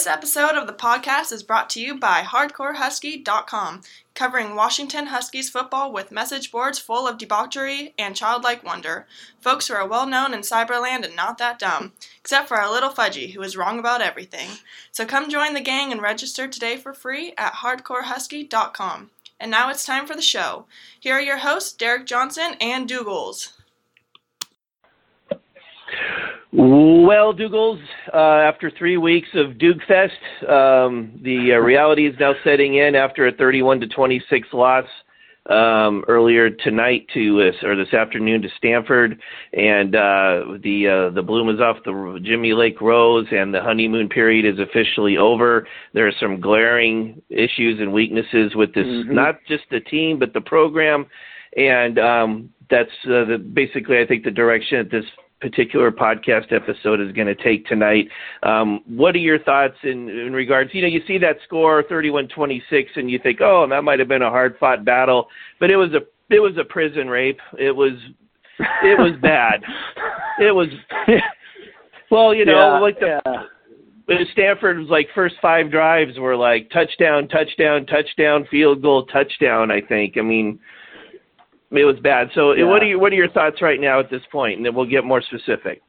This episode of the podcast is brought to you by HardcoreHusky.com, covering Washington Huskies football with message boards full of debauchery and childlike wonder. Folks who are well known in Cyberland and not that dumb, except for our little Fudgy, who is wrong about everything. So come join the gang and register today for free at HardcoreHusky.com. And now it's time for the show. Here are your hosts, Derek Johnson and Dougals. Well, Dougals, uh, after three weeks of Dougfest, um, the uh, reality is now setting in after a 31 to 26 loss um, earlier tonight to uh, or this afternoon to Stanford, and uh, the uh, the bloom is off the Jimmy Lake Rose, and the honeymoon period is officially over. There are some glaring issues and weaknesses with this, mm-hmm. not just the team but the program, and um, that's uh, the, basically I think the direction that this particular podcast episode is going to take tonight. Um, what are your thoughts in, in regards? You know, you see that score, 31-26, and you think, oh, that might have been a hard-fought battle, but it was a it was a prison rape. It was it was bad. it was well, you know, yeah, like the. Yeah. Stanford was like first five drives were like touchdown, touchdown, touchdown, field goal, touchdown. I think. I mean, it was bad. So, yeah. what are you, what are your thoughts right now at this point? And then we'll get more specific.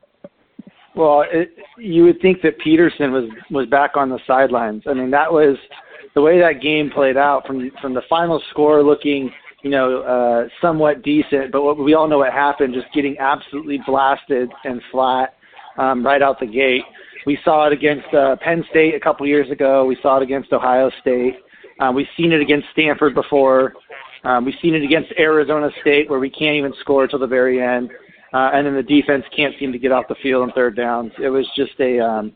Well, it, you would think that Petersen was was back on the sidelines. I mean, that was the way that game played out from from the final score looking, you know, uh, somewhat decent, but what, we all know what happened, just getting absolutely blasted and flat um, right out the gate. We saw it against uh, Penn State a couple years ago. We saw it against Ohio State. Uh, we've seen it against Stanford before. Um, we've seen it against Arizona State where we can't even score till the very end, uh, and then the defense can't seem to get off the field on third downs. It was just a um,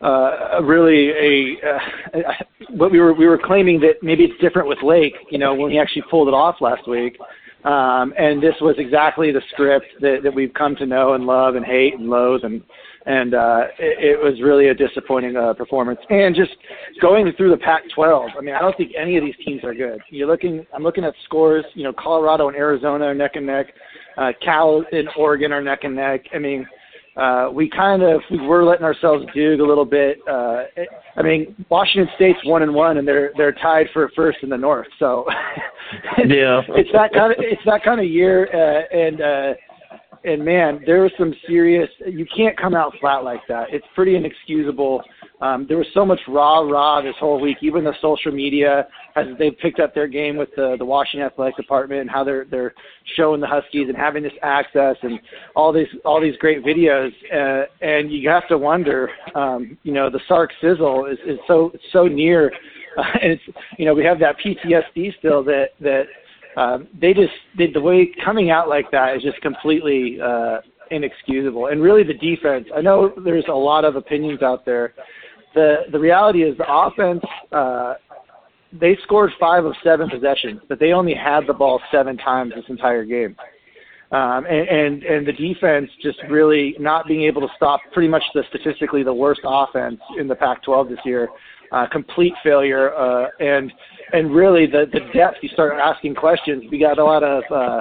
uh, really a uh, what we were we were claiming that maybe it's different with Lake, you know, when he actually pulled it off last week. Um, and this was exactly the script that, that we've come to know and love and hate and loathe and and uh, it, it was really a disappointing uh, performance. And just going through the Pac-12, I mean, I don't think any of these teams are good. You're looking, I'm looking at scores. You know, Colorado and Arizona are neck and neck. Uh, Cal and Oregon are neck and neck. I mean, uh, we kind of we were letting ourselves dig a little bit. Uh, I mean, Washington State's one and one, and they're they're tied for first in the North. So, yeah, it's that kind of it's that kind of year, uh, and uh, and man, there was some serious. You can't come out flat like that. It's pretty inexcusable. Um, there was so much rah rah this whole week. Even the social media as they've picked up their game with the the Washington Athletic Department and how they're they're showing the Huskies and having this access and all these all these great videos. Uh, and you have to wonder, um, you know, the Sark sizzle is is so so near, uh, and it's you know we have that PTSD still that that um, they just did the way coming out like that is just completely uh, inexcusable. And really, the defense. I know there's a lot of opinions out there. The the reality is the offense. Uh, they scored five of seven possessions, but they only had the ball seven times this entire game. Um, and, and and the defense just really not being able to stop pretty much the statistically the worst offense in the Pac-12 this year. Uh, complete failure, uh, and and really the the depth. You start asking questions. We got a lot of uh,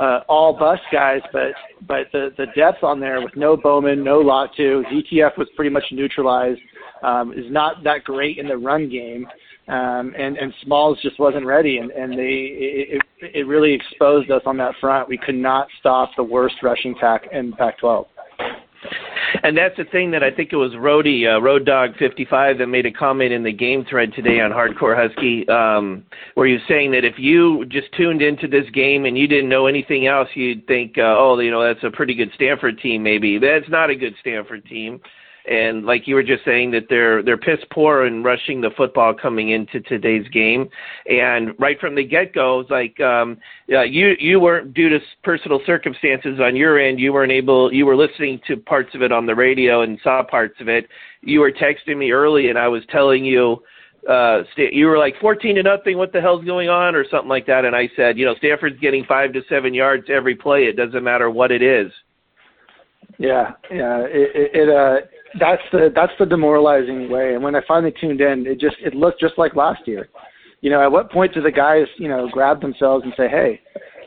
uh, all bus guys, but but the the depth on there with no Bowman, no Latu, ZTF was pretty much neutralized. Um, is not that great in the run game, um, and and Smalls just wasn't ready, and and they it, it really exposed us on that front. We could not stop the worst rushing attack in Pac-12. And that's the thing that I think it was Rody, uh, Road Dog 55, that made a comment in the game thread today on Hardcore Husky, um, where he was saying that if you just tuned into this game and you didn't know anything else, you'd think, uh, oh, you know, that's a pretty good Stanford team. Maybe that's not a good Stanford team and like you were just saying that they're they're piss poor in rushing the football coming into today's game. And right from the get go it's like um uh, you you weren't due to personal circumstances on your end you weren't able you were listening to parts of it on the radio and saw parts of it. You were texting me early and I was telling you uh you were like 14 to nothing what the hell's going on? Or something like that. And I said you know Stanford's getting 5 to 7 yards every play. It doesn't matter what it is. Yeah yeah. It it, it uh that's the that's the demoralizing way. And when I finally tuned in, it just it looked just like last year. You know, at what point do the guys you know grab themselves and say, "Hey,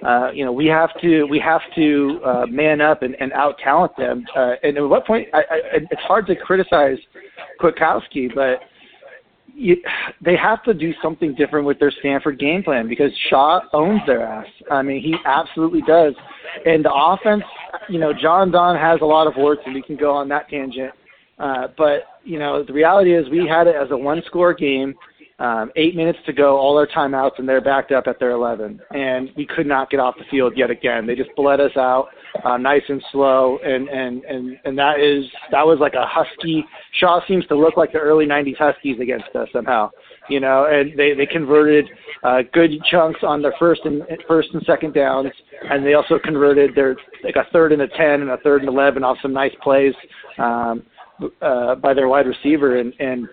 uh, you know, we have to we have to uh, man up and, and out talent them. Uh, and at what point? I, I, it's hard to criticize Kwiatkowski, but you, they have to do something different with their Stanford game plan because Shaw owns their ass. I mean, he absolutely does. And the offense, you know, John Don has a lot of work, and we can go on that tangent. Uh, but you know, the reality is we had it as a one-score game um, eight minutes to go, all our timeouts, and they're backed up at their 11. And we could not get off the field yet again. They just bled us out, uh, nice and slow, and and and and that is that was like a husky. Shaw seems to look like the early '90s Huskies against us somehow, you know. And they they converted uh, good chunks on their first and first and second downs, and they also converted their like a third and a 10 and a third and 11 off some nice plays um, uh, by their wide receiver, and and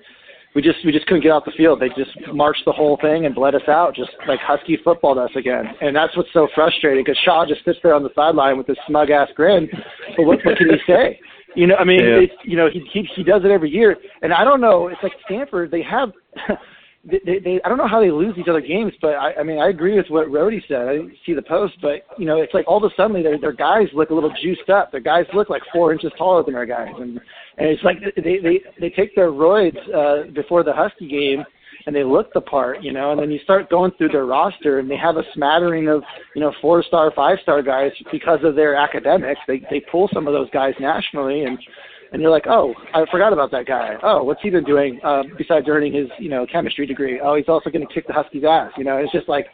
we just we just couldn't get off the field. They just marched the whole thing and bled us out, just like Husky footballed us again. And that's what's so frustrating because Shaw just sits there on the sideline with this smug ass grin. But what, what can he say? You know, I mean, yeah. it's, you know, he, he he does it every year. And I don't know. It's like Stanford. They have. they, they, I don't know how they lose these other games, but I, I mean, I agree with what Rody said. I didn't see the post, but you know, it's like all of a sudden their their guys look a little juiced up. Their guys look like four inches taller than our guys, and and it's like they they they take their roids uh, before the Husky game, and they look the part, you know. And then you start going through their roster, and they have a smattering of you know four star, five star guys because of their academics. They they pull some of those guys nationally, and and you're like, oh, I forgot about that guy. Oh, what's he been doing uh, besides earning his, you know, chemistry degree? Oh, he's also going to kick the Huskies' ass. You know, it's just like,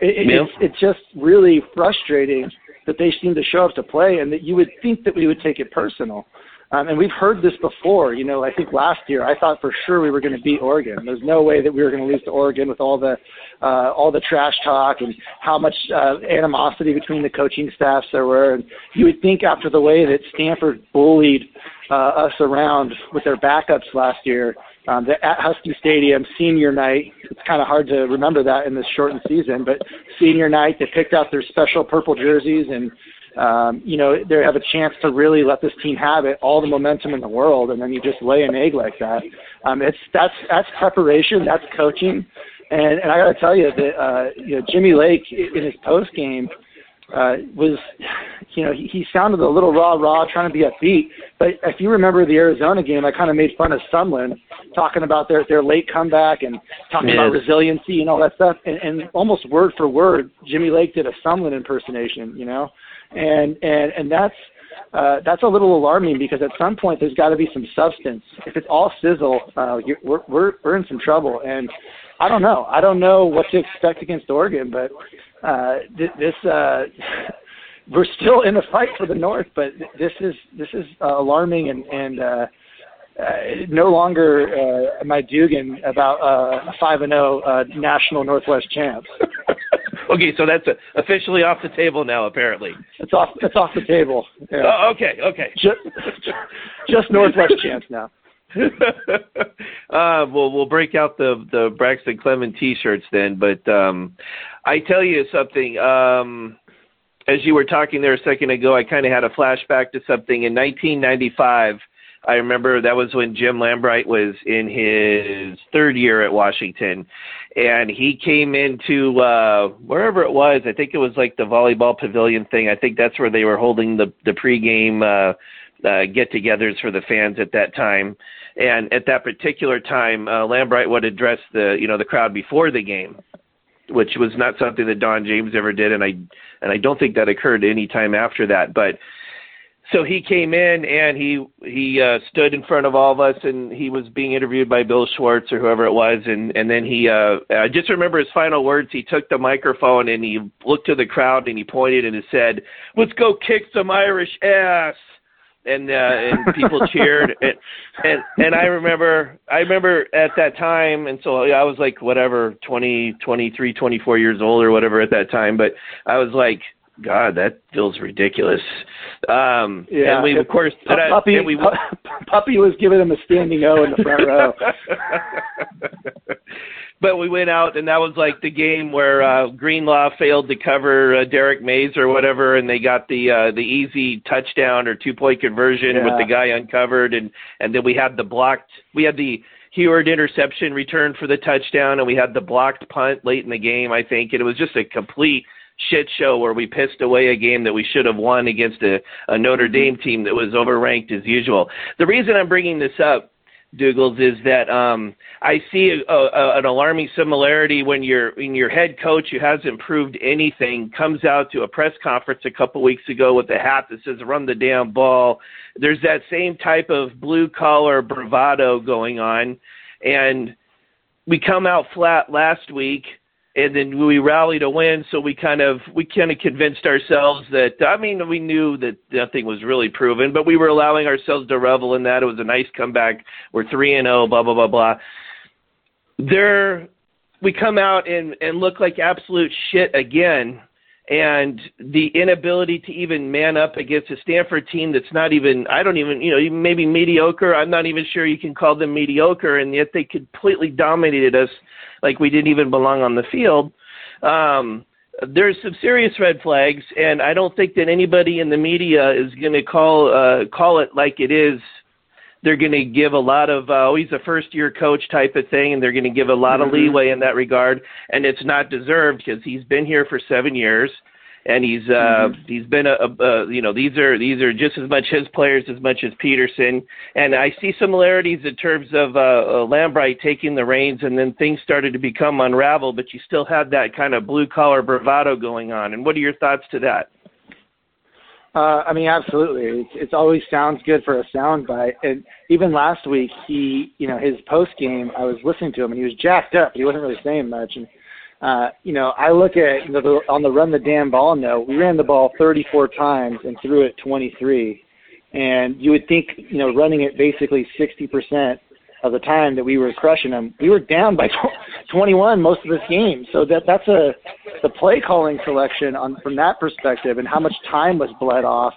it, it, yeah. it's, it's just really frustrating that they seem to show up to play, and that you would think that we would take it personal. Um, and we've heard this before. You know, I think last year I thought for sure we were going to beat Oregon. There's no way that we were going to lose to Oregon with all the uh, all the trash talk and how much uh, animosity between the coaching staffs there were. And you would think after the way that Stanford bullied uh, us around with their backups last year, um, at Husky Stadium senior night. It's kind of hard to remember that in this shortened season, but senior night they picked out their special purple jerseys and um, you know, they have a chance to really let this team have it, all the momentum in the world, and then you just lay an egg like that. Um, it's that's that's preparation, that's coaching, and and I got to tell you that uh, you know Jimmy Lake in his post game uh, was, you know, he, he sounded a little raw, raw, trying to be upbeat. But if you remember the Arizona game, I kind of made fun of Sumlin, talking about their their late comeback and talking about resiliency and all that stuff. And, and almost word for word, Jimmy Lake did a Sumlin impersonation, you know and and and that's uh, that's a little alarming because at some point there's got to be some substance. If it's all sizzle, uh, you're, we're we're we're in some trouble. And I don't know. I don't know what to expect against Oregon, but uh, th- this uh, we're still in a fight for the North. But this is this is uh, alarming and and. Uh, uh, no longer uh, am I Dugan about uh, a five and zero oh, uh, national Northwest champs. okay, so that's uh, officially off the table now. Apparently, it's off. It's off the table. Yeah. Oh, okay, okay. Just, just Northwest chance now. uh, well, we'll break out the the Braxton Clement T-shirts then. But um, I tell you something. Um, as you were talking there a second ago, I kind of had a flashback to something in 1995 I remember that was when Jim Lambright was in his third year at Washington, and he came into uh, wherever it was. I think it was like the volleyball pavilion thing. I think that's where they were holding the the pregame uh, uh, get-togethers for the fans at that time. And at that particular time, uh, Lambright would address the you know the crowd before the game, which was not something that Don James ever did, and I and I don't think that occurred any time after that. But so he came in and he he uh, stood in front of all of us and he was being interviewed by Bill Schwartz or whoever it was. And and then he uh I just remember his final words. He took the microphone and he looked to the crowd and he pointed and he said let's go kick some Irish ass. And uh and people cheered. And and and I remember I remember at that time and so I was like whatever twenty twenty three twenty four years old or whatever at that time but I was like God, that feels ridiculous. Um, yeah, and we of course P- Puppy, and we, Puppy was giving him a standing O in the front row. but we went out, and that was like the game where uh, Greenlaw failed to cover uh, Derrick Mayes or whatever, and they got the uh, the easy touchdown or two point conversion yeah. with the guy uncovered, and and then we had the blocked. We had the Huard interception return for the touchdown, and we had the blocked punt late in the game, I think, and it was just a complete shit show where we pissed away a game that we should have won against a, a Notre Dame team that was overranked as usual. The reason I'm bringing this up Dougals, is that um, I see a, a, an alarming similarity when your when your head coach who hasn't proved anything comes out to a press conference a couple weeks ago with a hat that says "Run the damn ball." There's that same type of blue collar bravado going on, and we come out flat last week and then we rallied to win. So we kind of we kind of convinced ourselves that I mean we knew that nothing was really proven, but we were allowing ourselves to revel in that. It was a nice comeback. We're three and zero. Oh, blah blah blah blah. There, we come out and and look like absolute shit again. And the inability to even man up against a Stanford team that's not even, I don't even, you know, maybe mediocre. I'm not even sure you can call them mediocre. And yet they completely dominated us like we didn't even belong on the field. Um, there's some serious red flags, and I don't think that anybody in the media is going to call uh, call it like it is. They're going to give a lot of uh, oh he's a first year coach type of thing, and they're going to give a lot mm-hmm. of leeway in that regard, and it's not deserved because he's been here for seven years and he's uh mm-hmm. he's been a, a, a you know these are these are just as much his players as much as Petersen and I see similarities in terms of uh, uh Lambright taking the reins and then things started to become unraveled but you still had that kind of blue collar bravado going on and what are your thoughts to that uh, I mean, absolutely. It's, it's always sounds good for a soundbite. And even last week, he, you know, his post game, I was listening to him, and he was jacked up. He wasn't really saying much. And uh, you know, I look at you know, the, on the run the damn ball note, we ran the ball 34 times and threw it 23. And you would think, you know, running it basically 60% of the time that we were crushing them, we were down by 21 most of this game. So that that's a the play calling selection on from that perspective and how much time was bled off.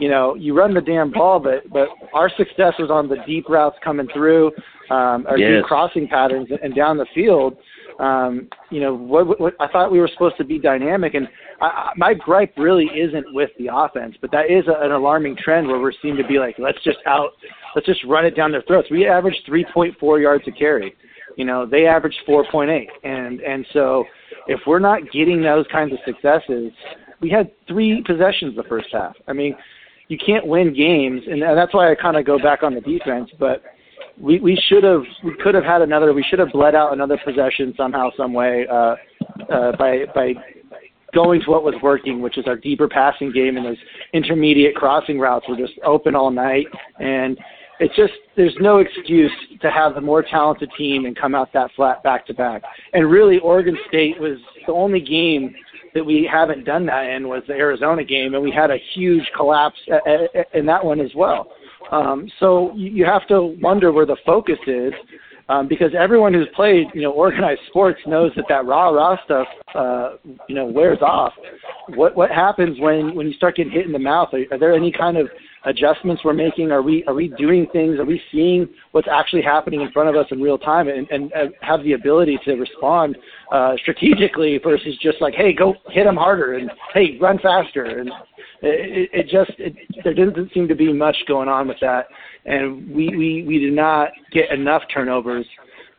You know, you run the damn ball, but but our success was on the deep routes coming through, um, our yes. deep crossing patterns and down the field um, you know, what, what I thought we were supposed to be dynamic, and I, my gripe really isn't with the offense, but that is a, an alarming trend where we seem to be like, let's just out, let's just run it down their throats. We averaged 3.4 yards a carry. You know, they averaged 4.8, and and so if we're not getting those kinds of successes, we had three possessions the first half. I mean, you can't win games, and that's why I kind of go back on the defense, but we we should have we could have had another we should have bled out another possession somehow some way uh, uh, by by going to what was working, which is our deeper passing game and those intermediate crossing routes were just open all night and it's just there's no excuse to have the more talented team and come out that flat back to back. And really Oregon State was the only game that we haven't done that in was the Arizona game and we had a huge collapse in that one as well. Um, so you have to wonder where the focus is, um, because everyone who's played, you know, organized sports knows that that rah rah stuff, uh, you know, wears off. What what happens when when you start getting hit in the mouth? Are, are there any kind of adjustments we're making? Are we are we doing things? Are we seeing what's actually happening in front of us in real time and, and have the ability to respond uh, strategically versus just like, hey, go hit them harder and hey, run faster and it, it just it, there doesn't seem to be much going on with that, and we we we did not get enough turnovers.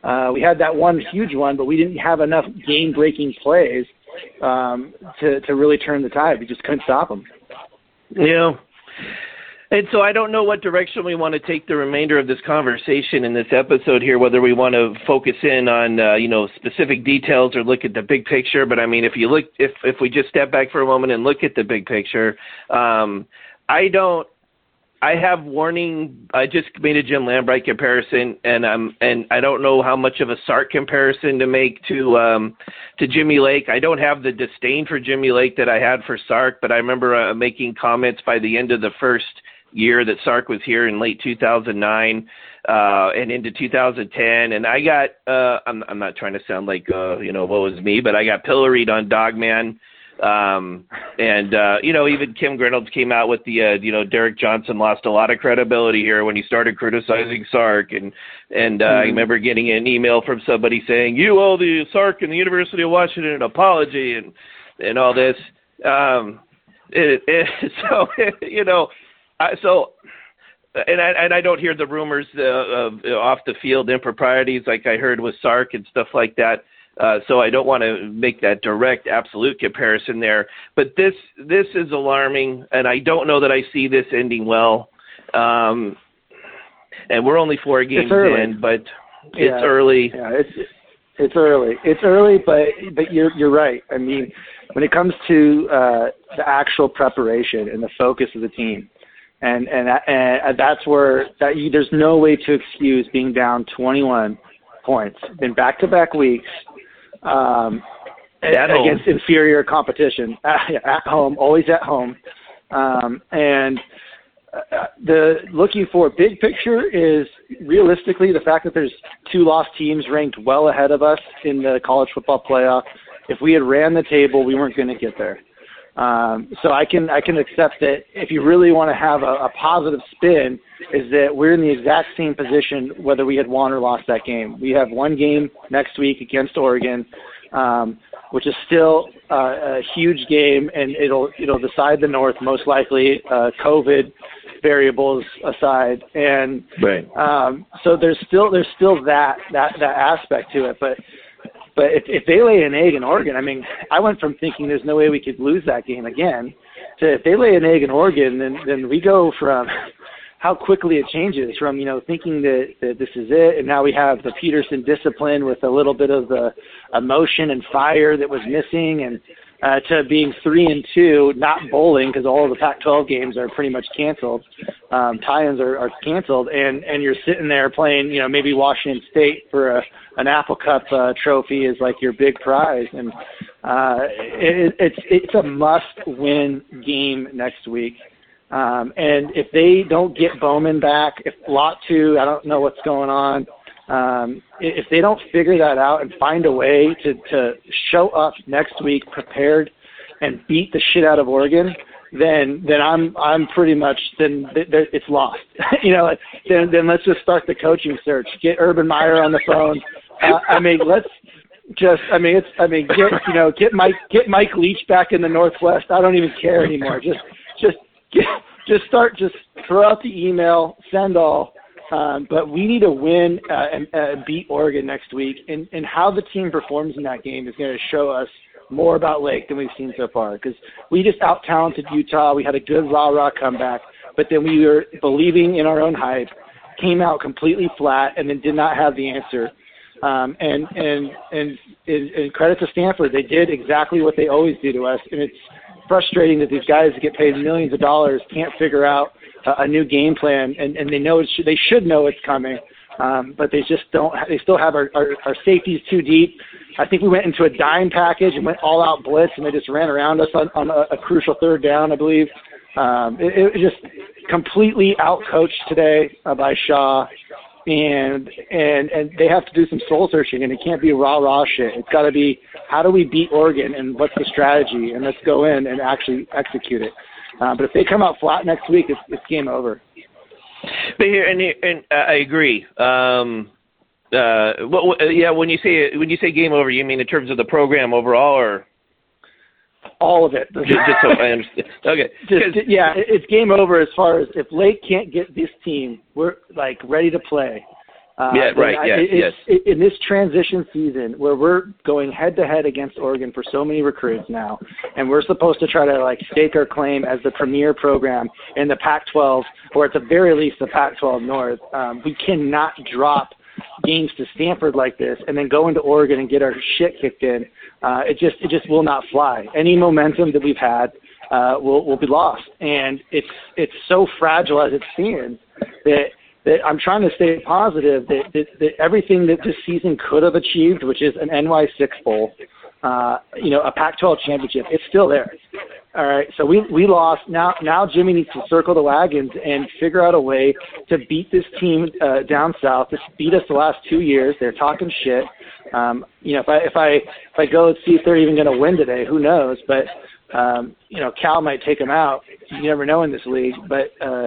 Uh, we had that one huge one, but we didn't have enough game-breaking plays um, to to really turn the tide. We just couldn't stop them. Yeah. And so I don't know what direction we want to take the remainder of this conversation in this episode here, whether we want to focus in on uh, you know specific details or look at the big picture. But I mean, if you look, if if we just step back for a moment and look at the big picture, um, I don't. I have warning. I just made a Jim Lambright comparison, and um, and I don't know how much of a Sark comparison to make to um, to Jimmy Lake. I don't have the disdain for Jimmy Lake that I had for Sark, but I remember uh, making comments by the end of the first year that Sark was here in late 2009 uh, and into 2010. And I got, uh, I'm, I'm not trying to sound like, uh, you know, what was me, but I got pilloried on Dawgman. Um, and, uh, you know, even Kim Grinolds came out with the, uh, you know, Derek Johnson lost a lot of credibility here when he started criticizing Sark. And, and, uh, mm-hmm. I remember getting an email from somebody saying, you owe the Sark and the University of Washington an apology and, and all this. Um, it, it, so, you know, uh, so, and I and I don't hear the rumors uh, of uh, off the field improprieties like I heard with Sark and stuff like that. Uh, so I don't want to make that direct, absolute comparison there. But this this is alarming, and I don't know that I see this ending well. Um, and we're only four games in, but it's yeah. early. Yeah, it's it's early. It's early, but but you're you're right. I mean, when it comes to uh, the actual preparation and the focus of the team, and and and that's where that you, there's no way to excuse being down 21 points in back-to-back weeks um, against home. inferior competition at home, always at home, um, and uh, the looking for big picture is realistically the fact that there's two lost teams ranked well ahead of us in the college football playoff. If we had ran the table, we weren't going to get there. Um, so I can I can accept that if you really want to have a, a positive spin, is that we're in the exact same position whether we had won or lost that game. We have one game next week against Oregon, um, which is still uh, a huge game, and it'll it'll decide the North most likely. Uh, COVID variables aside, and right. um, so there's still there's still that that that aspect to it, but but if, if they lay an egg in Oregon, I mean, I went from thinking there's no way we could lose that game again to if they lay an egg in Oregon, then then we go from how quickly it changes from you know thinking that, that this is it, and now we have the Petersen discipline with a little bit of the emotion and fire that was missing, and uh, to being three and two, not bowling because all of the Pac-12 games are pretty much canceled. Um, tie-ins are, are canceled, and and you're sitting there playing, you know, maybe Washington State for a an Apple Cup uh, trophy is like your big prize, and uh, it, it's it's a must-win game next week. Um, and if they don't get Bowman back, if Latu, I don't know what's going on. Um, if they don't figure that out and find a way to, to show up next week prepared and beat the shit out of Oregon, then then I'm I'm pretty much then th- th- it's lost. you know, then then let's just start the coaching search. Get Urban Meyer on the phone. Uh, I mean, let's just I mean it's I mean get you know get Mike get Mike Leach back in the Northwest. I don't even care anymore. Just just get just start just throw out the email, send all um, but we need to win uh, and uh, beat Oregon next week, and, and how the team performs in that game is going to show us more about Lake than we've seen so far. Because we just out talented Utah. We had a good rah rah comeback, but then we were believing in our own hype, came out completely flat, and then did not have the answer. Um, and, and and and credit to Stanford, they did exactly what they always do to us, and it's frustrating that these guys that get paid millions of dollars can't figure out a new game plan, and, and they know it they should know it's coming, um, but they just don't. They still have our, our our safeties too deep. I think we went into a dime package and went all out blitz, and they just ran around us on, on a, a crucial third down, I believe. Um, it, it was just completely outcoached today uh, by Shaw, and and and they have to do some soul searching, and it can't be rah rah shit. It's got to be how do we beat Oregon, and what's the strategy, and let's go in and actually execute it. Uh, but if they come out flat next week, it's, it's game over. But here, and, and uh, I agree. Um, uh, what, yeah, when you say when you say game over, you mean in terms of the program overall, or all of it? just, just so I understand. Okay. Just, yeah, it's game over as far as if Lake can't get this team, we're like ready to play. Uh, yeah, right. I, yes, it, yes. It, in this transition season, where we're going head to head against Oregon for so many recruits now, and we're supposed to try to like stake our claim as the premier program in the Pac-12, or at the very least the Pac-12 North. Um, we cannot drop games to Stanford like this, and then go into Oregon and get our shit kicked in. Uh, it just it just will not fly. Any momentum that we've had uh, will will be lost, and it's it's so fragile as it stands that that I'm trying to stay positive that, that, that everything that this season could have achieved, which is an NY6 bowl, uh, you know, a Pac-12 championship, it's still there. All right, so we we lost. Now now Jimmy needs to circle the wagons and figure out a way to beat this team uh, down south. This beat us the last two years. They're talking shit. Um, you know, if I if I if I go and see if they're even going to win today, who knows? But um, you know, Cal might take them out. You never know in this league. But uh,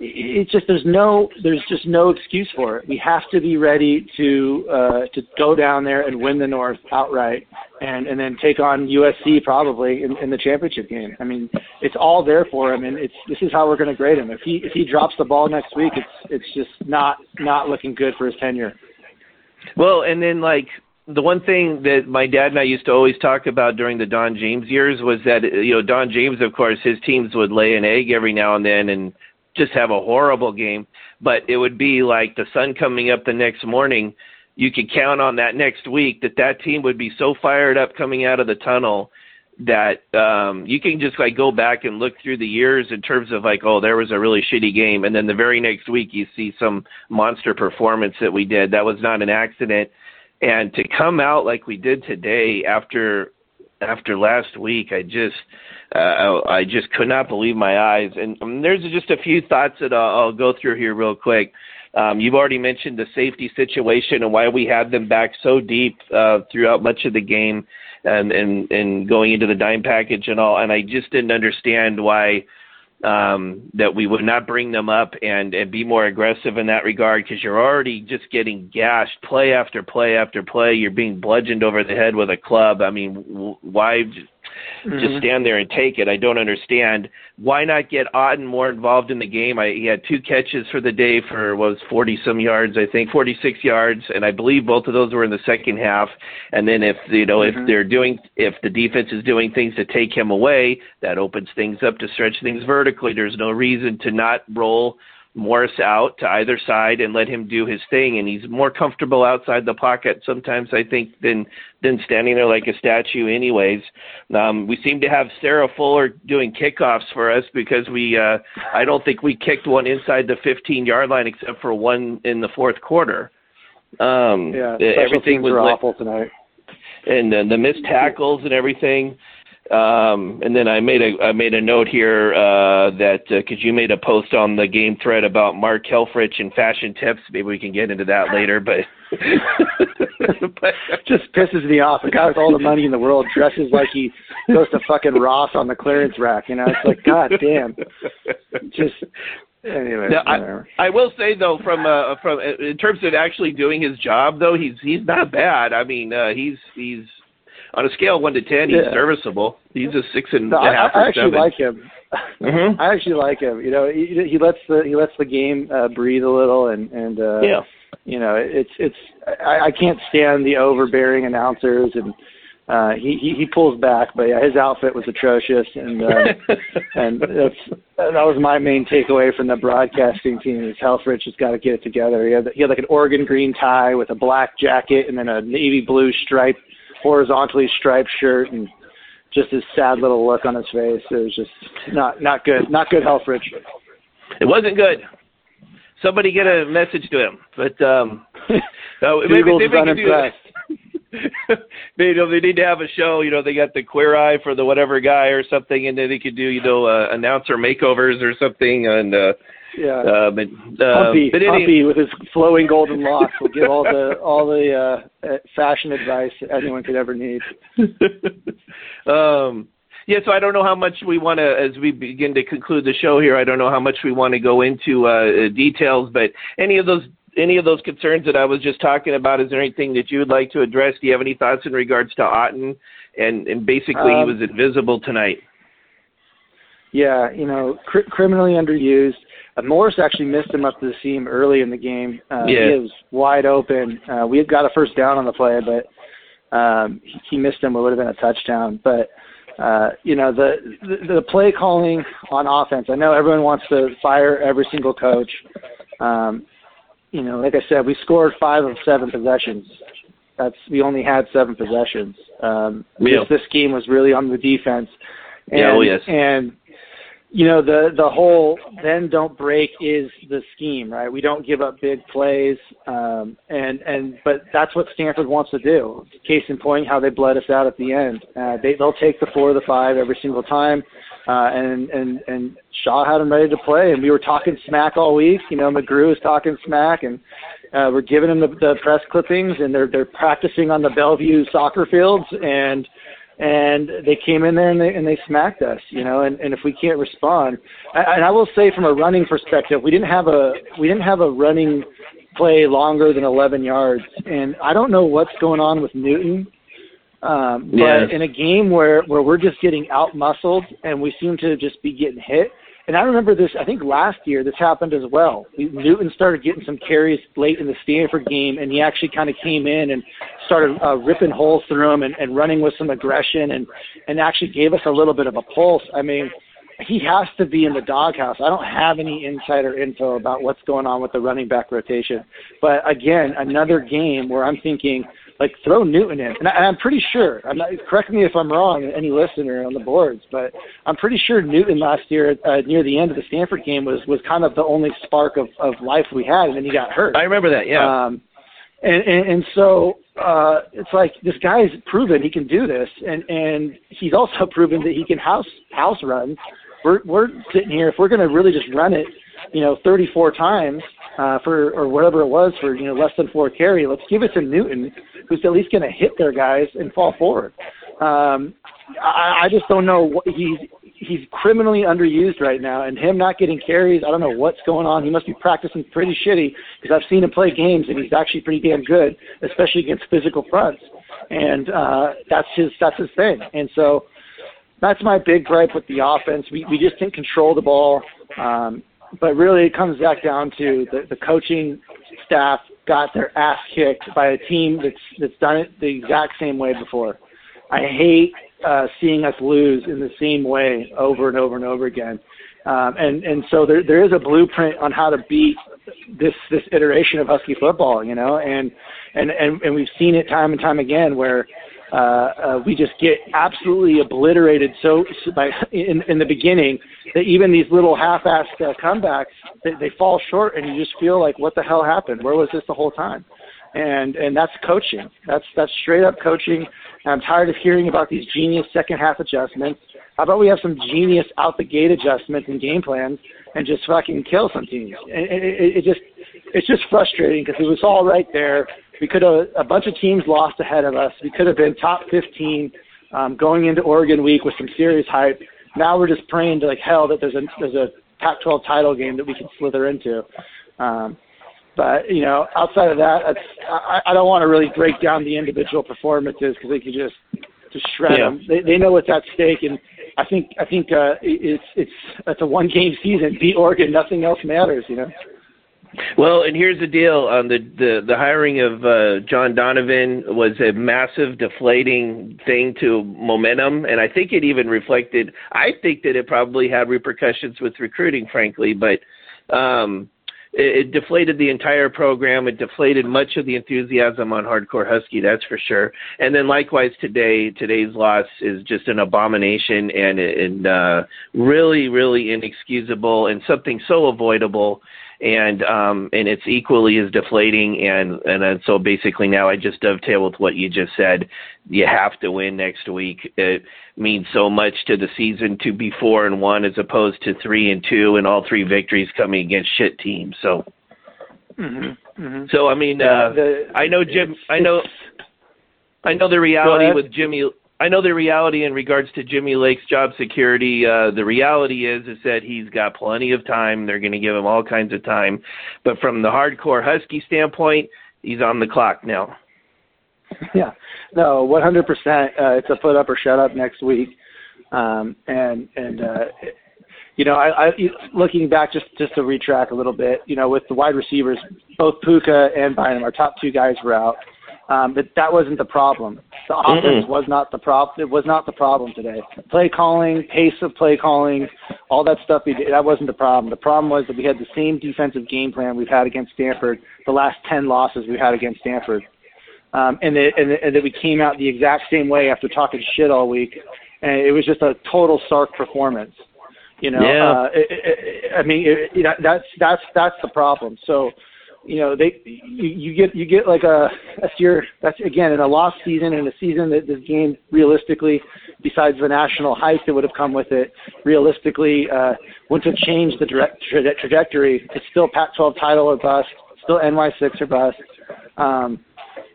it's just there's no there's just no excuse for it. We have to be ready to uh, to go down there and win the North outright, and and then take on USC probably in, in the championship game. I mean, it's all there for him, and it's this is how we're going to grade him. If he if he drops the ball next week, it's it's just not not looking good for his tenure. Well, and then like the one thing that my dad and I used to always talk about during the Don James years was that you know Don James, of course, his teams would lay an egg every now and then and just have a horrible game, but it would be like the sun coming up the next morning. You could count on that next week that that team would be so fired up coming out of the tunnel that um you can just like go back and look through the years in terms of like oh there was a really shitty game. And then the very next week you see some monster performance that we did. That was not an accident. And to come out like we did today after after last week i just uh, i just could not believe my eyes and um, there's just a few thoughts that I'll, I'll go through here real quick um, you've already mentioned the safety situation and why we had them back so deep uh, throughout much of the game and and and going into the dime package and all. And I just didn't understand why um, that we would not bring them up and and be more aggressive in that regard because you're already just getting gashed play after play after play. You're being bludgeoned over the head with a club. I mean, why? Mm-hmm. just stand there and take it. I don't understand. Why not get Otton more involved in the game? I, he had two catches for the day for what was 40 some yards, I think, 46 yards, and I believe both of those were in the second half. And then if you know mm-hmm. if they're doing if the defense is doing things to take him away, that opens things up to stretch things vertically. There's no reason to not roll Morris out to either side and let him do his thing and he's more comfortable outside the pocket sometimes I think than than standing there like a statue anyways. Um we seem to have Sarah Fuller doing kickoffs for us because we uh I don't think we kicked one inside the 15 yard line except for one in the fourth quarter. Um yeah, everything was awful tonight. And uh, the missed tackles and everything um, and then I made a I made a note here uh, that because uh, you made a post on the game thread about Mark Helfrich and fashion tips. Maybe we can get into that later, but, but just pisses me off. A guy with all the money in the world dresses like he goes to fucking Ross on the clearance rack. You know, it's like God damn. Just anyway. Now, I, I will say though, from uh, from in terms of actually doing his job, though, he's he's not bad. I mean, uh, he's he's on a scale of one to ten, he's yeah. serviceable. He's a six and no, a half I, I actually seven. like him. Mm-hmm. I actually like him. You know, he, he lets the he lets the game uh, breathe a little, and and uh, yeah, you know, it's it's I, I can't stand the overbearing announcers, and uh, he, he he pulls back. But yeah, his outfit was atrocious, and uh, and that's that was my main takeaway from the broadcasting team. Is Helfrich has got to get it together. He had he had like an Oregon green tie with a black jacket and then a navy blue stripe horizontally striped shirt and just his sad little look on his face. It was just not not good. Not good Helfrich. It wasn't good. Somebody get a message to him. But um uh, maybe, maybe they they, you know, they need to have a show. You know, they got the queer eye for the whatever guy or something, and then they could do, you know, uh, announcer makeovers or something, and uh, yeah. Uh, but uh, Humpy, but Humpy with his flowing golden locks will give all the all the uh, fashion advice anyone could ever need. um, yeah, so I don't know how much we want to, as we begin to conclude the show here. I don't know how much we want to go into uh, details, but any of those any of those concerns that I was just talking about, is there anything that you would like to address? Do you have any thoughts in regards to Otton? And and basically, um, he was invisible tonight. Yeah, you know, cr- criminally underused. Uh, Morris actually missed him up to the seam early in the game. Uh, yeah. He was wide open. Uh, we had got a first down on the play, but um, he, he missed him. It would have been a touchdown. But uh, you know the, the the play calling on offense. I know everyone wants to fire every single coach. Um, you know, like I said, we scored five of seven possessions. That's we only had seven possessions. Um, yeah. this, this game was really on the defense. And, yeah, oh yes. And you know the the whole then don't break is the scheme right? We don't give up big plays um and and but that's what stanford wants to do. Case in point how they bled us out at the end. Uh they they'll take the four the five every single time uh and and and shaw had them ready to play and we were talking smack all week. You know mcgrew was talking smack and uh we're giving them the, the press clippings and they're they're practicing on the bellevue soccer fields and and they came in there and they and they smacked us, you know. And, and if we can't respond, and I will say from a running perspective, we didn't have a we didn't have a running play longer than 11 yards, and I don't know what's going on with Newton. Um, but yes. in a game where where we're just getting out muscled and we seem to just be getting hit, and I remember this. I think last year this happened as well. Newton started getting some carries late in the Stanford game, and he actually kind of came in and started uh, ripping holes through them and, and running with some aggression and and actually gave us a little bit of a pulse. I mean, he has to be in the doghouse. I don't have any insider info about what's going on with the running back rotation, but again, another game where I'm thinking like throw Newton in, and, I, am pretty sure. I'm not. Correct me if I'm wrong, any listener on the boards, but I'm pretty sure Newton last year uh, near the end of the Stanford game was was kind of the only spark of of life we had, and then he got hurt. I remember that. Yeah. Um, and, and and so uh it's like this guy's proven he can do this and and he's also proven that he can house house runs we're we're sitting here if we're going to really just run it you know 34 times uh for or whatever it was for you know less than four carry let's give it to newton who's at least going to hit their guys and fall forward um i i just don't know what he's he's criminally underused right now, and him not getting carries, I don't know what's going on. He must be practicing pretty shitty because I've seen him play games and he's actually pretty damn good, especially against physical fronts. And uh, that's his that's his thing. And so that's my big gripe with the offense. We we just didn't control the ball. Um, but really, it comes back down to the, the coaching staff got their ass kicked by a team that's that's done it the exact same way before. I hate uh, seeing us lose in the same way over and over and over again. Um, and and so there there is a blueprint on how to beat this this iteration of Husky football, you know, and and and, and we've seen it time and time again where uh, uh, we just get absolutely obliterated so, so by in in the beginning that even these little half-assed uh, comebacks they, they fall short, and you just feel like what the hell happened? Where was this the whole time? And and that's coaching. That's that's straight up coaching. I'm tired of hearing about these genius second half adjustments. How about we have some genius out the gate adjustments and game plans and just fucking kill some teams? It, it, it just it's just frustrating because it was all right there. We could have a bunch of teams lost ahead of us. We could have been top 15 um, going into Oregon week with some serious hype. Now we're just praying to like hell that there's a there's a Pac-12 title game that we can slither into. Um, but you know, outside of that, that's, I, I don't want to really break down the individual performances because they could just just shred yeah. them. They they know what's at stake, and I think I think uh, it's it's it's a one game season. Beat Oregon, nothing else matters. You know. Well, and here's the deal: um, the the the hiring of uh, John Donovan was a massive deflating thing to momentum, and I think it even reflected. I think that it probably had repercussions with recruiting, frankly, but. um it, it deflated the entire program. It deflated much of the enthusiasm on Hardcore Husky, that's for sure. And then likewise today, today's loss is just an abomination and, and uh, really, really inexcusable and something so avoidable and um, and it's equally as deflating. And and so basically now I just dovetail with what you just said. You have to win next week. It means so much to the season to be four and one as opposed to three and two, and all three victories coming against shit teams. So. Mm-hmm, mm-hmm. So I mean, yeah, uh, the, I know Jim. I know. I know the reality with Jimmy I know the reality in regards to Jimmy Lake's job security. Uh, the reality is is that he's got plenty of time. They're going to give him all kinds of time, but from the hardcore Husky standpoint, he's on the clock now. Yeah, no, 100%. Uh, it's a foot up or shut up next week, um, and and uh, you know, I, I looking back just just to retrack a little bit. You know, with the wide receivers, both Puka and Bynum, our top two guys were out. Um, but that wasn't the problem. The offense mm was not the problem. It was not the problem today. Play calling, pace of play calling, all that stuff. We did, that wasn't the problem. The problem was that we had the same defensive game plan we've had against Stanford. The last ten losses we've had against Stanford, um, and, that, and, and that we came out the exact same way after talking shit all week, and it was just a total Sark performance. You know, yeah. uh, it, it, I mean, it, it, that's that's that's the problem. So you know they you, you get you get like a that's your that's again in a lost season in a season that this game realistically besides the national hype that would have come with it realistically uh wouldn't have changed the direct tra- trajectory. It's still Pac-12 title or bust still NY6 or bust. Um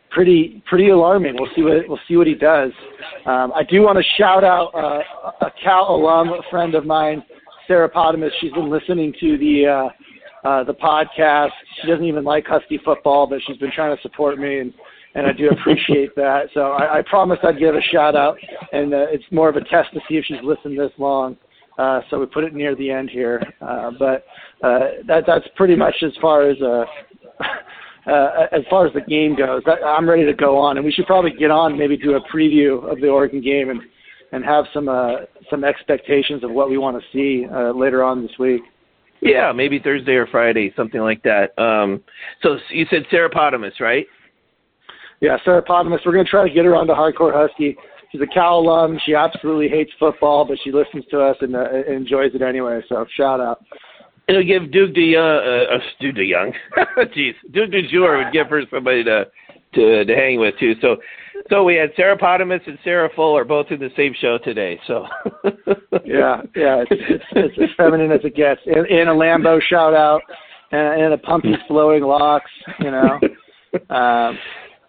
pretty pretty alarming. We'll see what we'll see what he does. Um I do want to shout out uh, a Cal alum a friend of mine Sarah Potamus. She's been listening to the uh uh, the podcast. She doesn't even like Husky football, but she's been trying to support me, and and I do appreciate that. So I, I promised I'd give a shout out, and uh, it's more of a test to see if she's listened this long. Uh, so we put it near the end here, uh, but uh, that that's pretty much as far as uh, uh, as far as the game goes, I, I'm ready to go on, and we should probably get on maybe do a preview of the Oregon game and and have some uh, some expectations of what we want to see uh, later on this week. Yeah, maybe Thursday or Friday, something like that. Um, so you said Seropotamus, right? Yeah, Seropotamus. We're going to try to get her onto Hardcore Husky. She's a Cal alum. She absolutely hates football, but she listens to us and uh, enjoys it anyway. So shout out. It'll give Duke De Young, uh, uh, Duke De Young, jeez, Duke De Jour would give her somebody to to to hang with too. So, so we had Seropotamus and Sarah Fuller both in the same show today. So, yeah, yeah, it's, it's, it's as feminine as it gets. And, and a Lambo shout out, and, and a Pumpy's flowing locks. You know, um,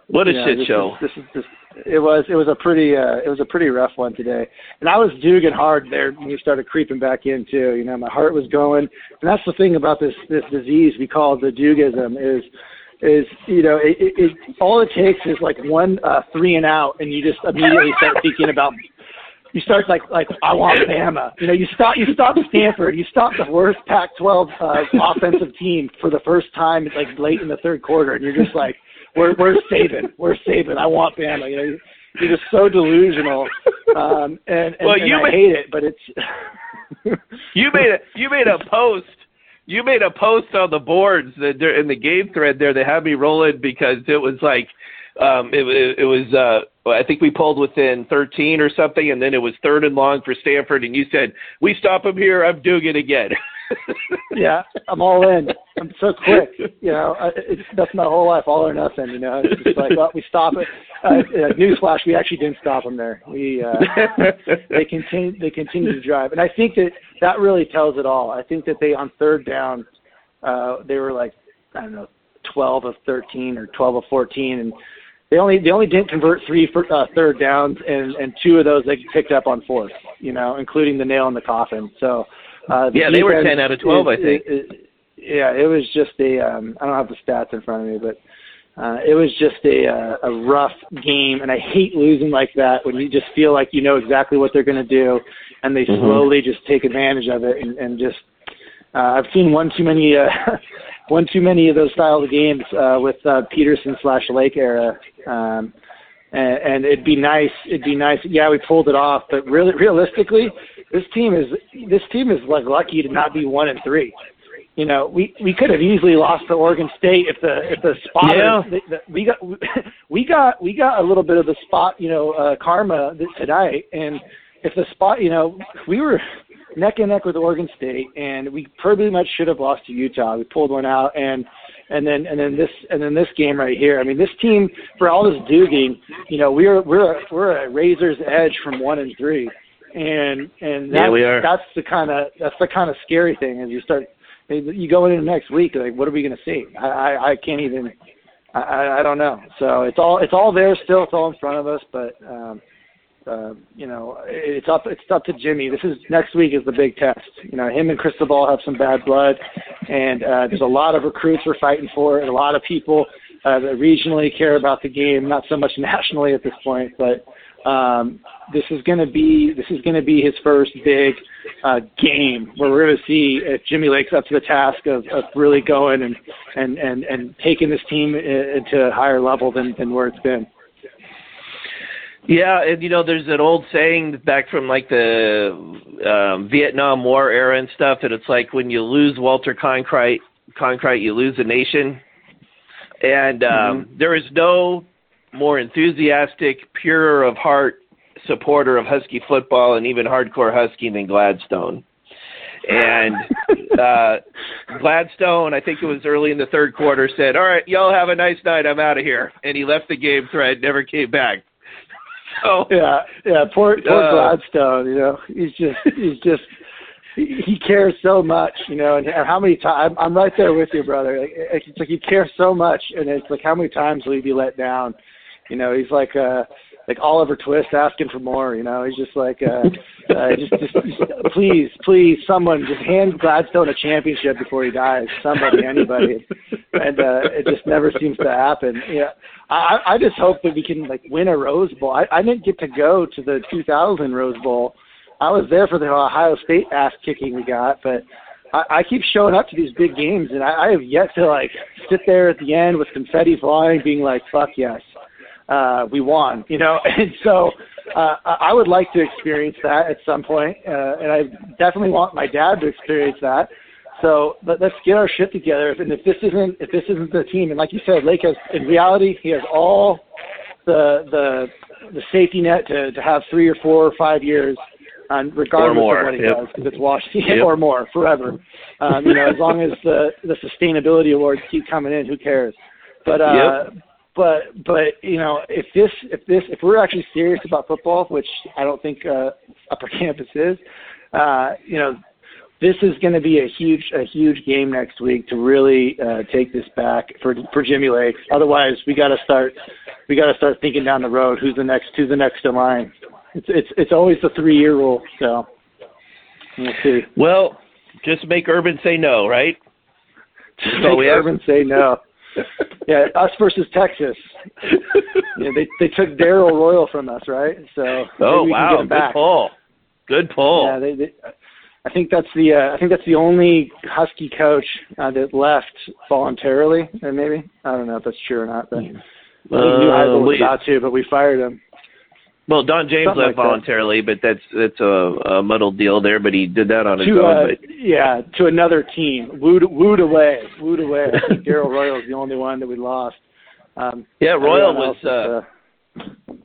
what a you know, shit this show! Is, this is this. It was it was a pretty uh, it was a pretty rough one today, and I was duging hard there when you started creeping back in too. You know, my heart was going, and that's the thing about this this disease we call the dugism is is you know it, it, it all it takes is like one uh, three and out, and you just immediately start thinking about. You start like like I want Bama. You know, you stop you stop Stanford. You stop the worst Pac-12 uh, offensive team for the first time like late in the third quarter, and you're just like, we're we're saving, we're saving. I want Bama. You know, you're just so delusional, um, and, and, Well, and you I hate it, but it's. You made a you made a post. You made a post on the boards that in the game thread there. They had me rolling because it was like um, it, it, it was. Uh, I think we pulled within 13 or something, and then it was third and long for Stanford, and you said, "We stop him here. I'm doing it again." yeah, I'm all in. I'm so quick. You know, it's that's my whole life, all or nothing. You know, it's just like, well, we stop it. Uh, uh, newsflash: we actually didn't stop them there. We uh, they continue they continue to drive, and I think that that really tells it all. I think that they on third down, uh, they were like I don't know, 12 of 13 or 12 of 14, and they only they only didn't convert three for, uh, third downs, and and two of those they picked up on fourth. You know, including the nail in the coffin. So. Uh, the Yeah, they were 10 out of 12, I think. is- is- yeah, it was just a. Um, I don't have the stats in front of me, but uh, it was just a uh, a rough game, and I hate losing like that when you just feel like you know exactly what they're going to do, and they Mhm. slowly just take advantage of it, and, and just. Uh, I've seen one too many, uh, one too many of those styles of games uh, with uh, Petersen slash Lake era, um, and, and it'd be nice. It'd be nice. Yeah, we pulled it off, but really, realistically, this team is this team is like lucky to not be one and three. You know, we we could have easily lost to Oregon State if the if the spot Yeah. the, the, we got we got we got a little bit of the spot you know uh, karma tonight, and if the spot you know we were neck and neck with Oregon State, and we pretty much should have lost to Utah. We pulled one out, and and then and then this and then this game right here. I mean, this team for all this duging, you know, we're we're we're a razor's edge from one and three, and and that's, Yeah, we are. that's the kind of that's the kind of scary thing as you start. You go into next week, like, what are we going to see? I, I I can't even. I- I I don't know. So it's all it's all there still. It's all in front of us, but. um uh, you know, it's up it's up to Jimmy. This is next week is the big test. You know, him and Cristobal have some bad blood, and uh, there's a lot of recruits we're fighting for, and a lot of people uh, that regionally care about the game, not so much nationally at this point. But um, this is going to be this is going to be his first big uh, game where we're going to see if Jimmy Lake's up to the task of, of really going and and and and taking this team i- into a higher level than than where it's been. Yeah, and you know, there's an old saying back from like the um, Vietnam War era and stuff that it's like when you lose Walter Cronkite, Cronkite, you lose a nation. And um, there is no more enthusiastic, purer of heart supporter of Husky football and even hardcore Husky than Gladstone. And uh, Gladstone, I think it was early in the third quarter, said, "All right, y'all have a nice night. I'm out of here." And he left the game thread, never came back. So Yeah, yeah. Poor, poor Uh, Gladstone. You know, he's just, he's just, he, he cares so much. You know, and, and how many times? I'm, I'm right there with you, brother. Like, it's like he cares so much, and it's like how many times will he be let down? You know, he's like, uh, like Oliver Twist asking for more. You know, he's just like, uh, uh just, just, just, please, please, someone just hand Gladstone a championship before he dies. Somebody, anybody, and uh, it just never seems to happen. Yeah, I, I just hope that we can like win a Rose Bowl. I, I didn't get to go to the 2000 Rose Bowl. I was there for the Ohio State ass kicking we got, but I, keep showing up to these big games, and I have yet to like sit there at the end with confetti flying, being like, "Fuck yes, uh, we won," you know. And so uh, I would like to experience that at some point, uh, and I definitely want my dad to experience that. So let, let's get our shit together. And if this isn't if this isn't the team, and like you said, Lake has in reality he has all the the the safety net to to have three or four or five years um, regardless more, of what he yep. does, because it's Washington Yep. or more forever. Um, you know, as long as the the sustainability awards keep coming in, who cares? But uh, but but you know, if this if this if we're actually serious about football, which I don't think uh, Upper Campus is, uh, you know, this is going to be a huge a huge game next week to really uh, take this back for for Jimmy Lake. Otherwise, we got to start we got to start thinking down the road. Who's the next? Who's the next in line? It's it's it's always the three year rule. So we'll see. Well, just make Urban say no, right? Just make we have. Urban say no. Yeah, us versus Texas. Yeah, they they took Darrell Royal from us, right? So oh we wow, good back. pull. Good pull. Yeah, they, they, I think that's the uh, I think that's the only Husky coach uh, that left voluntarily, or maybe I don't know if that's true or not. But New Uh, Heisel was we- about to, but we fired him. Well, Don James something left like that. voluntarily, but that's that's a, a muddled deal there. But he did that on his To own. uh, but yeah, to another team, wooed wooed away, wooed away. Darrell Royal is the only one that we lost. Um, yeah, Royal was uh, is,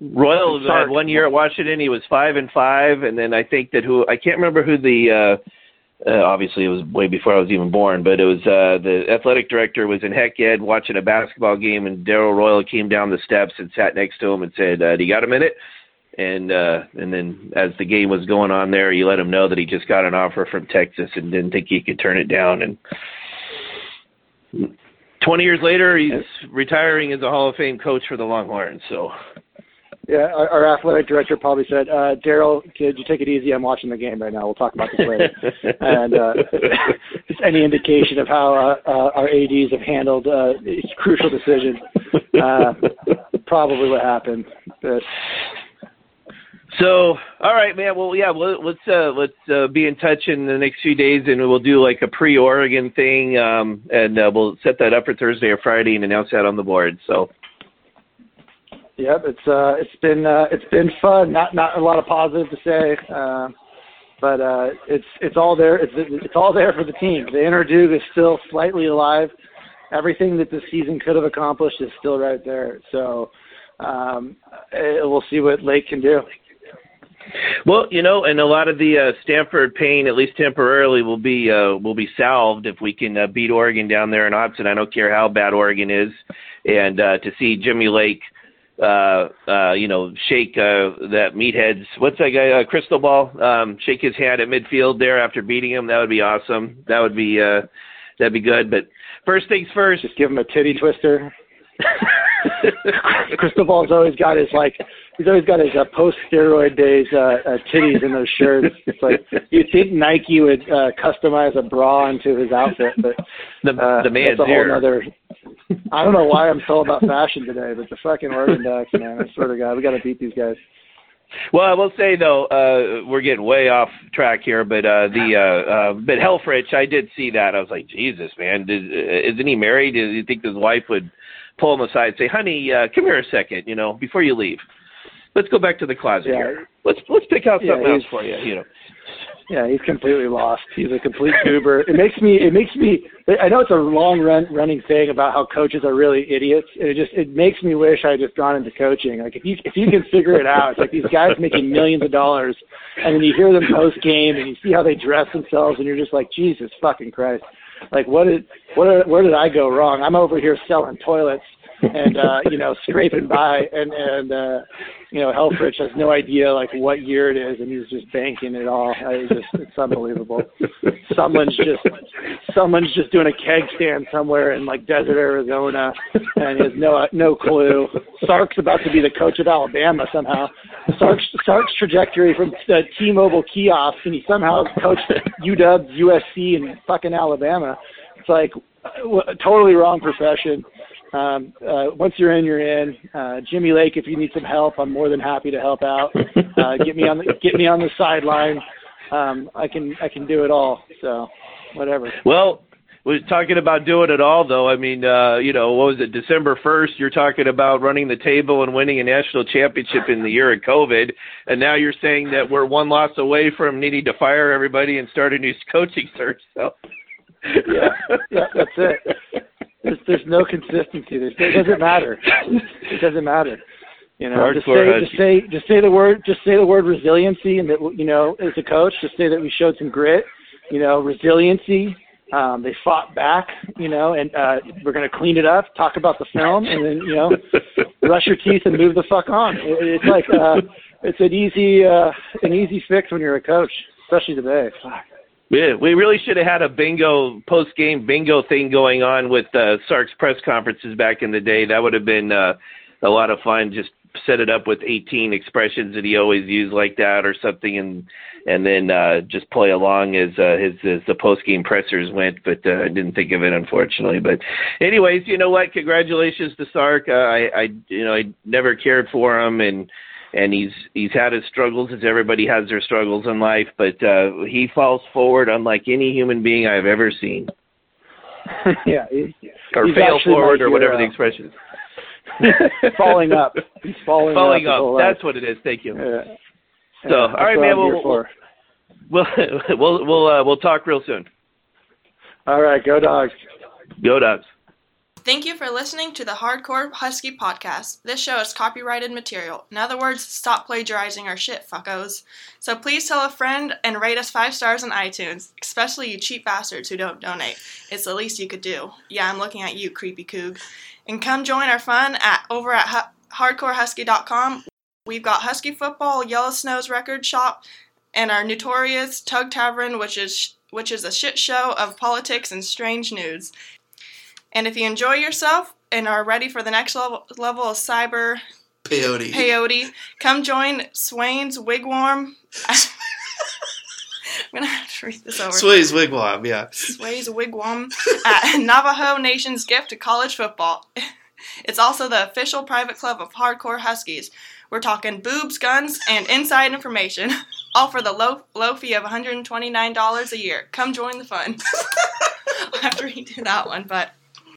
Royal had one year at Washington. He was five and five, and then I think that who I can't remember who the. uh uh, obviously, it was way before I was even born, but it was uh, the athletic director was in Hec Ed watching a basketball game, and Darrell Royal came down the steps and sat next to him and said, uh, "Do you got a minute?" And uh, and then as the game was going on there, he let him know that he just got an offer from Texas and didn't think he could turn it down. And 20 years later, he's retiring as a Hall of Fame coach for the Longhorns. So Yeah, our, our athletic director probably said, uh, "Darrell, kid, you take it easy. I'm watching the game right now. We'll talk about this later." and uh, just any indication of how uh, uh, our ads have handled uh, this crucial decisions, uh, probably what happened. But So, all right, man. Well, yeah. Well, let's uh, let's uh, be in touch in the next few days, and we'll do like a pre-Oregon thing, um, and uh, we'll set that up for Thursday or Friday and announce that on the board. So, yep, it's uh, it's been uh, it's been fun. Not not a lot of positive to say. Uh, but uh, it's it's all there. It's it's all there for the team. The inner Duke is still slightly alive. Everything that this season could have accomplished is still right there. So um, eh, we'll see what Lake can do. well, you know, and a lot of the uh, Stanford pain, at least temporarily, will be uh, will be salved if we can uh, beat Oregon down there in Autzen. I don't care how bad Oregon is, and uh, to see Jimmy Lake. Uh, uh, you know, shake uh, that meathead's what's that guy? Uh, Crystal Ball. Um, shake his hand at midfield there after beating him. That would be awesome. That would be uh, that'd be good. But first things first. Just give him a titty twister. Crystal Ball's always got his like he's always got his uh, post steroid days uh, uh, titties in those shirts. It's like you'd think Nike would uh, customize a bra into his outfit, but the uh, the man's that's a whole here. nother. I don't know why I'm so about fashion today, but the fucking Oregon Ducks, man! I swear to God, we got to beat these guys. Well, I will say though, uh, we're getting way off track here, but uh, the uh, uh, but Helfrich, I did see that. I was like, Jesus, man, Did, uh, isn't he married? Do you think his wife would pull him aside and say, "Honey, uh, come here a second, you know, before you leave. Let's go back to the closet Yeah. here. Let's let's pick out Yeah, something else for you, you know." Yeah, he's completely lost. He's a complete goober. It makes me. It makes me. I know it's a long run running thing about how coaches are really idiots. And it just it makes me wish I had just gone into coaching. Like if you if you can figure it out, it's like these guys making millions of dollars, and then you hear them post game and you see how they dress themselves, and you're just like Jesus fucking Christ. Like what did what where did I go wrong? I'm over here selling toilets and uh, you know scraping by, and and uh, you know Helfrich has no idea like what year it is, and he's just banking it all. I just it's unbelievable. Someone's just someone's just doing a keg stand somewhere in like desert Arizona, and he has no no clue. Sark's about to be the coach of Alabama somehow. Sark's Sark's trajectory from the T-Mobile kiosk, and he somehow coached UW, USC, and fucking Alabama. It's like totally wrong profession. Um, uh, once you're in, you're in. Uh, Jimmy Lake, if you need some help, I'm more than happy to help out. Uh, get me on the get me on the sideline. um, I can I can do it all. So whatever. Well, was talking about doing it all though. I mean, uh, you know, what was it, December first, you're talking about running the table and winning a national championship in the year of COVID, and now you're saying that we're one loss away from needing to fire everybody and start a new coaching search. So yeah, yeah, that's it. There's there's no consistency. There's, it doesn't matter. It doesn't matter. You know, just say just say just say the word just say the word resiliency, and that you know, as a coach, just say that we showed some grit. You know, resiliency, um, they fought back, you know, and uh, we're going to clean it up, talk about the film, and then you know, brush your teeth and move the fuck on. It, it's like uh, it's an easy uh, an easy fix when you're a coach, especially today. Fuck. Yeah, we really should have had a bingo post game bingo thing going on with uh, Sark's press conferences back in the day. That would have been uh, a lot of fun. Just set it up with 18 expressions that he always used like that or something and and then uh just play along as uh his as the post game pressers went but uh, I didn't think of it unfortunately but anyways you know what congratulations to Sark uh, I I you know I never cared for him and and he's he's had his struggles as everybody has their struggles in life but uh he falls forward unlike any human being I've ever seen yeah he, or fail forward or whatever the expression is falling up. He's falling, falling up. up. That's what it is. Thank you. Yeah. So, yeah, all right, man. We'll, we'll, we'll we'll we'll uh, we'll talk real soon. All right, go dogs. Go dogs. Thank you for listening to the Hardcore Husky podcast. This show is copyrighted material. In other words, stop plagiarizing our shit, fuckos. So please tell a friend and rate us five stars on iTunes, especially you cheap bastards who don't donate. It's the least you could do. Yeah, I'm looking at you, creepy coog. And come join our fun at over at hu- hardcorehusky.com. We've got Husky football, Yellow Snow's record shop, and our notorious Tug Tavern, which is which is a shit show of politics and strange news. And if you enjoy yourself and are ready for the next level, level of cyber peyote, peyote, come join Swain's Wigwam. I'm gonna have to read this over. Sway's Wigwam, yeah. Sway's Wigwam at Navajo Nation's gift to college football. It's also the official private club of hardcore Huskies. We're talking boobs, guns, and inside information, all for the low low fee of $129 a year. Come join the fun. I'll have to redo that one, but